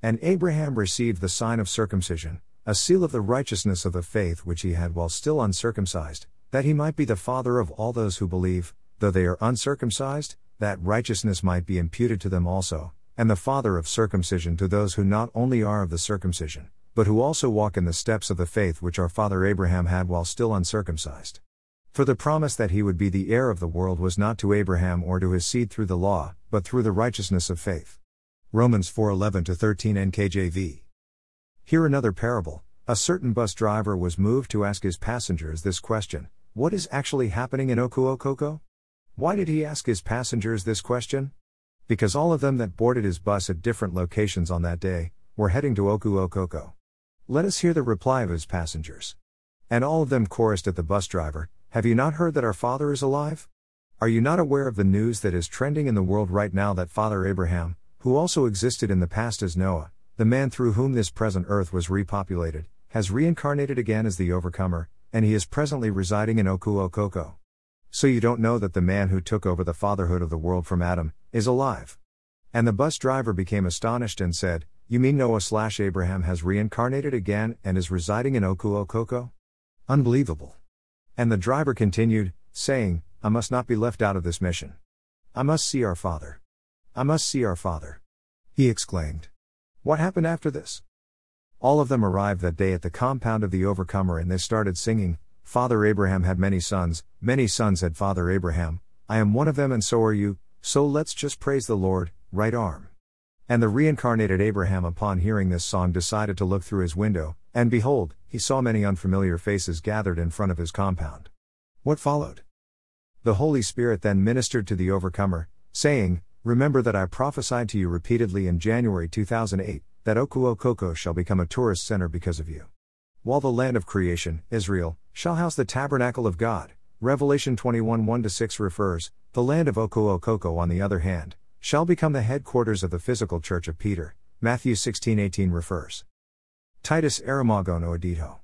And Abraham received the sign of circumcision, a seal of the righteousness of the faith which he had while still uncircumcised, that he might be the father of all those who believe, though they are uncircumcised, that righteousness might be imputed to them also, and the father of circumcision to those who not only are of the circumcision, but who also walk in the steps of the faith which our father Abraham had while still uncircumcised. For the promise that he would be the heir of the world was not to Abraham or to his seed through the law, but through the righteousness of faith. Romans 4:11 13 NKJV. Here another parable. A certain bus driver was moved to ask his passengers this question: What is actually happening in Okuokoko? Why did he ask his passengers this question? Because all of them that boarded his bus at different locations on that day were heading to Okuokoko. Let us hear the reply of his passengers. And all of them chorused at the bus driver Have you not heard that our Father is alive? Are you not aware of the news that is trending in the world right now that Father Abraham, who also existed in the past as Noah, the man through whom this present earth was repopulated, has reincarnated again as the overcomer, and he is presently residing in Okuokoko? So you don't know that the man who took over the fatherhood of the world from Adam is alive. And the bus driver became astonished and said, you mean Noah slash Abraham has reincarnated again and is residing in Okuokoko? Unbelievable. And the driver continued, saying, I must not be left out of this mission. I must see our Father. I must see our Father. He exclaimed. What happened after this? All of them arrived that day at the compound of the overcomer and they started singing, Father Abraham had many sons, many sons had Father Abraham, I am one of them and so are you, so let's just praise the Lord, right arm. And the reincarnated Abraham, upon hearing this song, decided to look through his window, and behold, he saw many unfamiliar faces gathered in front of his compound. What followed? The Holy Spirit then ministered to the overcomer, saying, Remember that I prophesied to you repeatedly in January 2008 that Okuokoko shall become a tourist center because of you. While the land of creation, Israel, shall house the tabernacle of God, Revelation 21 1 6 refers, the land of Okuokoko on the other hand, shall become the headquarters of the physical church of Peter, Matthew 16:18 refers. Titus Aramagon Oedito.